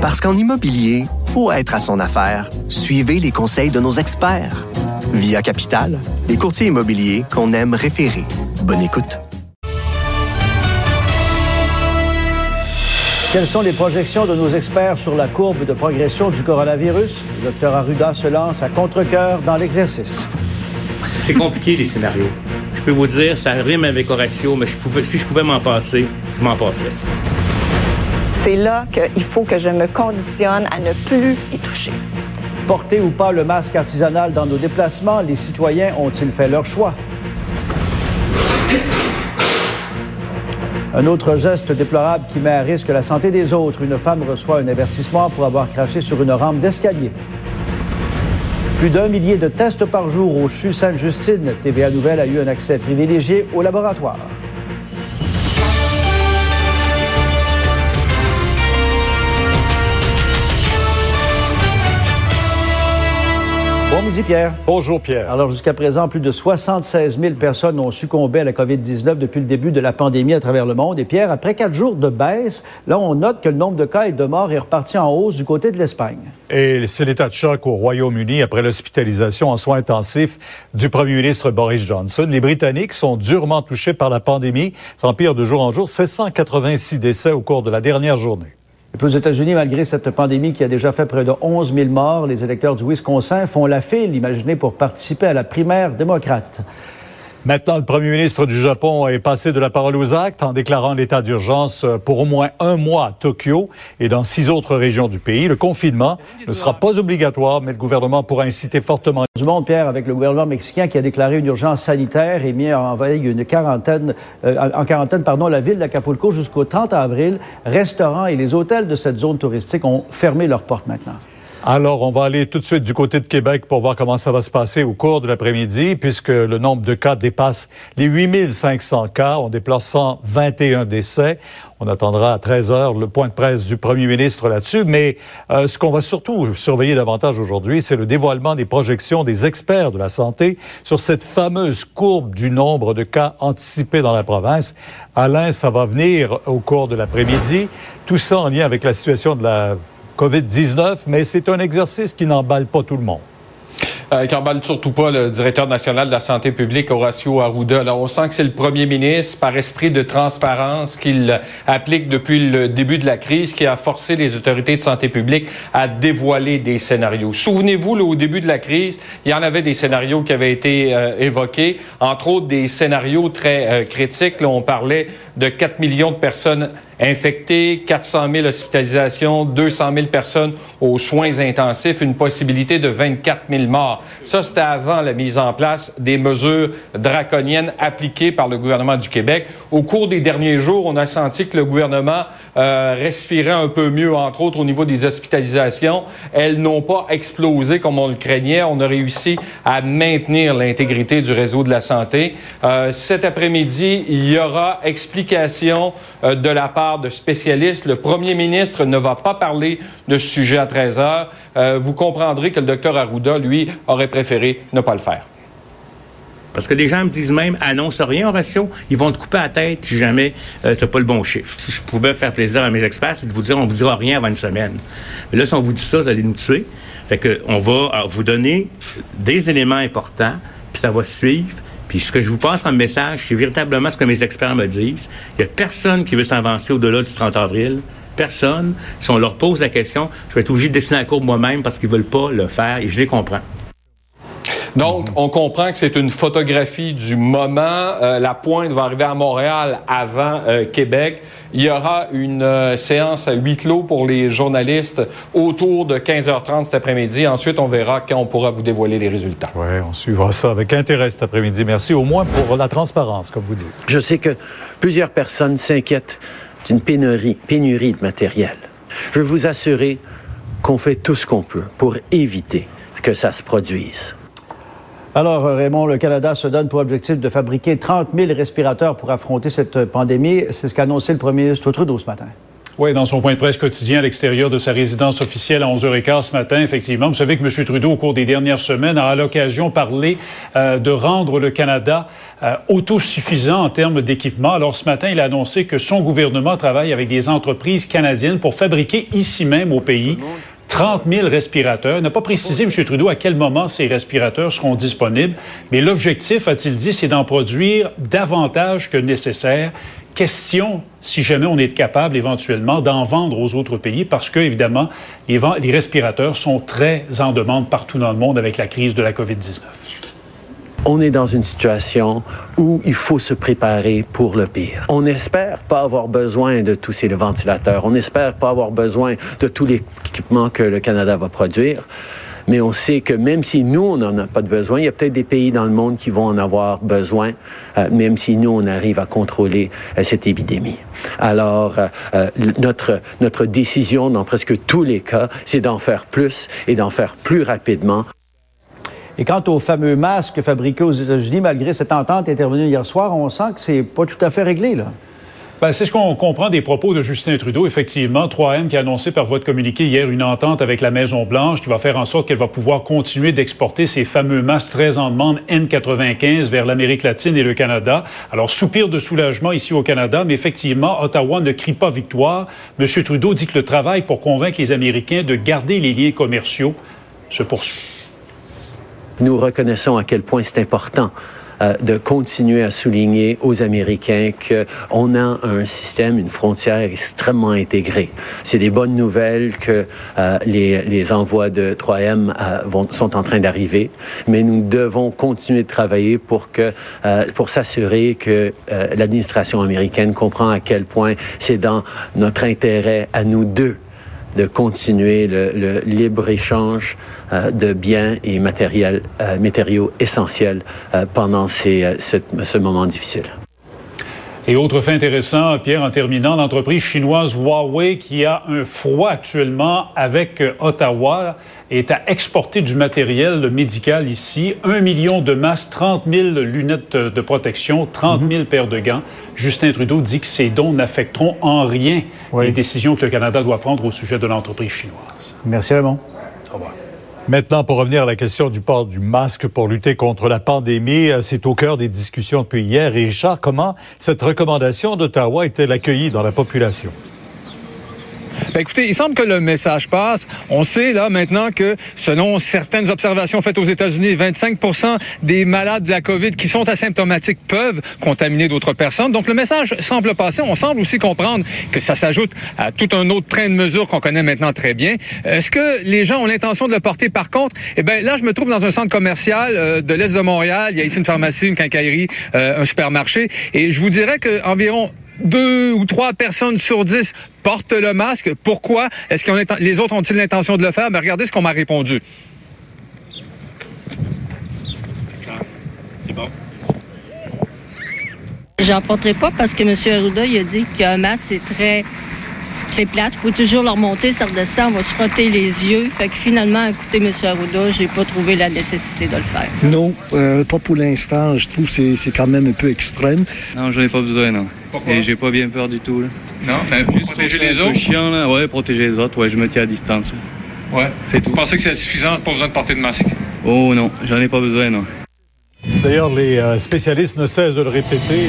Parce qu'en immobilier, faut être à son affaire. Suivez les conseils de nos experts. Via Capital, les courtiers immobiliers qu'on aime référer. Bonne écoute. Quelles sont les projections de nos experts sur la courbe de progression du coronavirus? Le docteur Arruda se lance à contre-coeur dans l'exercice. C'est compliqué, les scénarios. Je peux vous dire, ça rime avec Horatio, mais je pouvais, si je pouvais m'en passer, je m'en passerais. C'est là qu'il faut que je me conditionne à ne plus y toucher. Porter ou pas le masque artisanal dans nos déplacements, les citoyens ont-ils fait leur choix? Un autre geste déplorable qui met à risque la santé des autres. Une femme reçoit un avertissement pour avoir craché sur une rampe d'escalier. Plus d'un millier de tests par jour au CHU Sainte-Justine. TVA Nouvelle a eu un accès privilégié au laboratoire. Midi, Pierre? Bonjour, Pierre. Alors, jusqu'à présent, plus de 76 000 personnes ont succombé à la COVID-19 depuis le début de la pandémie à travers le monde. Et Pierre, après quatre jours de baisse, là, on note que le nombre de cas et de morts est reparti en hausse du côté de l'Espagne. Et c'est l'état de choc au Royaume-Uni après l'hospitalisation en soins intensifs du premier ministre Boris Johnson. Les Britanniques sont durement touchés par la pandémie. Ça empire de jour en jour. 786 décès au cours de la dernière journée. Et puis aux États-Unis, malgré cette pandémie qui a déjà fait près de 11 000 morts, les électeurs du Wisconsin font la file, imaginez, pour participer à la primaire démocrate. Maintenant, le premier ministre du Japon est passé de la parole aux actes en déclarant l'état d'urgence pour au moins un mois à Tokyo et dans six autres régions du pays. Le confinement ne sera pas obligatoire, mais le gouvernement pourra inciter fortement. Du monde, Pierre, avec le gouvernement mexicain qui a déclaré une urgence sanitaire et mis en veille une quarantaine, euh, en quarantaine pardon, la ville d'Acapulco jusqu'au 30 avril. Restaurants et les hôtels de cette zone touristique ont fermé leurs portes maintenant. Alors, on va aller tout de suite du côté de Québec pour voir comment ça va se passer au cours de l'après-midi, puisque le nombre de cas dépasse les 8500 cas. On déplore 121 décès. On attendra à 13 heures le point de presse du premier ministre là-dessus. Mais euh, ce qu'on va surtout surveiller davantage aujourd'hui, c'est le dévoilement des projections des experts de la santé sur cette fameuse courbe du nombre de cas anticipés dans la province. Alain, ça va venir au cours de l'après-midi. Tout ça en lien avec la situation de la COVID-19, mais c'est un exercice qui n'emballe pas tout le monde. Euh, qui emballe surtout pas le directeur national de la santé publique, Horacio Arruda. Alors, on sent que c'est le premier ministre, par esprit de transparence qu'il applique depuis le début de la crise, qui a forcé les autorités de santé publique à dévoiler des scénarios. Souvenez-vous, au début de la crise, il y en avait des scénarios qui avaient été euh, évoqués, entre autres des scénarios très euh, critiques. On parlait de 4 millions de personnes infectés, 400 000 hospitalisations, 200 000 personnes aux soins intensifs, une possibilité de 24 000 morts. Ça, c'était avant la mise en place des mesures draconiennes appliquées par le gouvernement du Québec. Au cours des derniers jours, on a senti que le gouvernement euh, respirait un peu mieux, entre autres au niveau des hospitalisations. Elles n'ont pas explosé comme on le craignait. On a réussi à maintenir l'intégrité du réseau de la santé. Euh, cet après-midi, il y aura explication euh, de la part de spécialistes. Le premier ministre ne va pas parler de ce sujet à 13 heures. Euh, vous comprendrez que le docteur Arruda, lui, aurait préféré ne pas le faire. Parce que les gens me disent même, annonce rien, Horatio, ils vont te couper la tête si jamais euh, tu n'as pas le bon chiffre. Je pouvais faire plaisir à mes experts, c'est de vous dire, on vous dira rien avant une semaine. Mais là, si on vous dit ça, vous allez nous tuer. Fait que, on va euh, vous donner des éléments importants, puis ça va suivre. Puis ce que je vous passe comme message, c'est véritablement ce que mes experts me disent. Il n'y a personne qui veut s'avancer au-delà du 30 avril. Personne. Si on leur pose la question, je vais être obligé de dessiner la courbe moi-même parce qu'ils ne veulent pas le faire et je les comprends. Donc, on comprend que c'est une photographie du moment. Euh, la pointe va arriver à Montréal avant euh, Québec. Il y aura une euh, séance à huis clos pour les journalistes autour de 15h30 cet après-midi. Ensuite, on verra quand on pourra vous dévoiler les résultats. Oui, on suivra ça avec intérêt cet après-midi. Merci au moins pour la transparence, comme vous dites. Je sais que plusieurs personnes s'inquiètent d'une pénurie, pénurie de matériel. Je veux vous assurer qu'on fait tout ce qu'on peut pour éviter que ça se produise. Alors, Raymond, le Canada se donne pour objectif de fabriquer 30 000 respirateurs pour affronter cette pandémie. C'est ce qu'a annoncé le premier ministre Trudeau ce matin. Oui, dans son point de presse quotidien à l'extérieur de sa résidence officielle à 11h15 ce matin, effectivement. Vous savez que M. Trudeau, au cours des dernières semaines, a à l'occasion parlé euh, de rendre le Canada euh, autosuffisant en termes d'équipement. Alors ce matin, il a annoncé que son gouvernement travaille avec des entreprises canadiennes pour fabriquer ici même au pays 30 000 respirateurs. N'a pas précisé, M. Trudeau, à quel moment ces respirateurs seront disponibles, mais l'objectif, a-t-il dit, c'est d'en produire davantage que nécessaire question, si jamais on est capable éventuellement d'en vendre aux autres pays, parce que, évidemment, les, respirateurs sont très en demande partout dans le monde avec la crise de la COVID-19. On est dans une situation où il faut se préparer pour le pire. On n'espère pas avoir besoin de tous ces ventilateurs. On n'espère pas avoir besoin de tout l'équipement que le Canada va produire mais on sait que même si nous, on n'en a pas de besoin, il y a peut-être des pays dans le monde qui vont en avoir besoin, euh, même si nous, on arrive à contrôler euh, cette épidémie. Alors, euh, notre, notre décision dans presque tous les cas, c'est d'en faire plus et d'en faire plus rapidement. Et quant aux fameux masques fabriqués aux États-Unis, malgré cette entente intervenue hier soir, on sent que c'est pas tout à fait réglé, là. Ben, c'est ce qu'on comprend des propos de Justin Trudeau. Effectivement, 3M qui a annoncé par voie de communiqué hier une entente avec la Maison-Blanche qui va faire en sorte qu'elle va pouvoir continuer d'exporter ces fameux masques très en demande N95 vers l'Amérique latine et le Canada. Alors, soupir de soulagement ici au Canada, mais effectivement, Ottawa ne crie pas victoire. M. Trudeau dit que le travail pour convaincre les Américains de garder les liens commerciaux se poursuit. Nous reconnaissons à quel point c'est important euh, de continuer à souligner aux Américains qu'on a un système, une frontière extrêmement intégrée. C'est des bonnes nouvelles que euh, les, les, envois de 3M euh, vont, sont en train d'arriver, mais nous devons continuer de travailler pour que pour s'assurer que l'administration américaine comprend à quel point c'est dans notre intérêt à nous deux de continuer le, libre-échange euh, de biens et matériels, euh, matériaux essentiels euh, pendant ces, ce, moment difficile. Et autre fait intéressant, Pierre, en terminant, l'entreprise chinoise Huawei qui a un froid actuellement avec Ottawa est à exporter du matériel médical ici. Un million de masques, 30 000 lunettes de protection, 30 000 paires de gants. Justin Trudeau dit que ces dons n'affecteront en rien les décisions que le Canada doit prendre au sujet de l'entreprise chinoise. Merci Raymond. Au revoir. Maintenant, pour revenir à la question du port du masque pour lutter contre la pandémie, euh, c'est au cœur des discussions depuis hier. Et Richard, comment cette recommandation d'Ottawa est-elle accueillie dans la population? Ben, écoutez, il semble que le message passe. On sait là maintenant que selon certaines observations faites aux États-Unis, 25% des malades de la COVID qui sont asymptomatiques peuvent contaminer d'autres personnes. Donc le message semble passer. On semble aussi comprendre que ça s'ajoute à tout un autre train de mesures qu'on connaît maintenant très bien. Est-ce que les gens ont l'intention de le porter? Par contre Eh ben là, je me trouve dans un centre commercial euh, de l'est de Montréal. Il y a ici une pharmacie, une quincaillerie, euh, un supermarché, et je vous dirais que environ deux ou trois personnes sur dix portent le masque. Pourquoi? Est-ce que les autres ont-ils l'intention de le faire? Mais regardez ce qu'on m'a répondu. C'est bon. J'en porterai pas parce que M. Arruda il a dit qu'un masque, c'est très c'est plate. Il faut toujours leur monter, ça redescend, on va se frotter les yeux. Fait que finalement, écoutez, M. Arruda, j'ai pas trouvé la nécessité de le faire. Non, euh, pas pour l'instant. Je trouve que c'est quand même un peu extrême. Non, j'en ai pas besoin, non. Pourquoi? Et j'ai pas bien peur du tout. Là. Non, mais juste protéger les autres? chiant, là. Ouais, protéger les autres. Ouais, je me tiens à distance. Ouais. C'est tout. Vous pensez que c'est suffisant, pas besoin de porter de masque? Oh non, j'en ai pas besoin, non. D'ailleurs, les euh, spécialistes ne cessent de le répéter.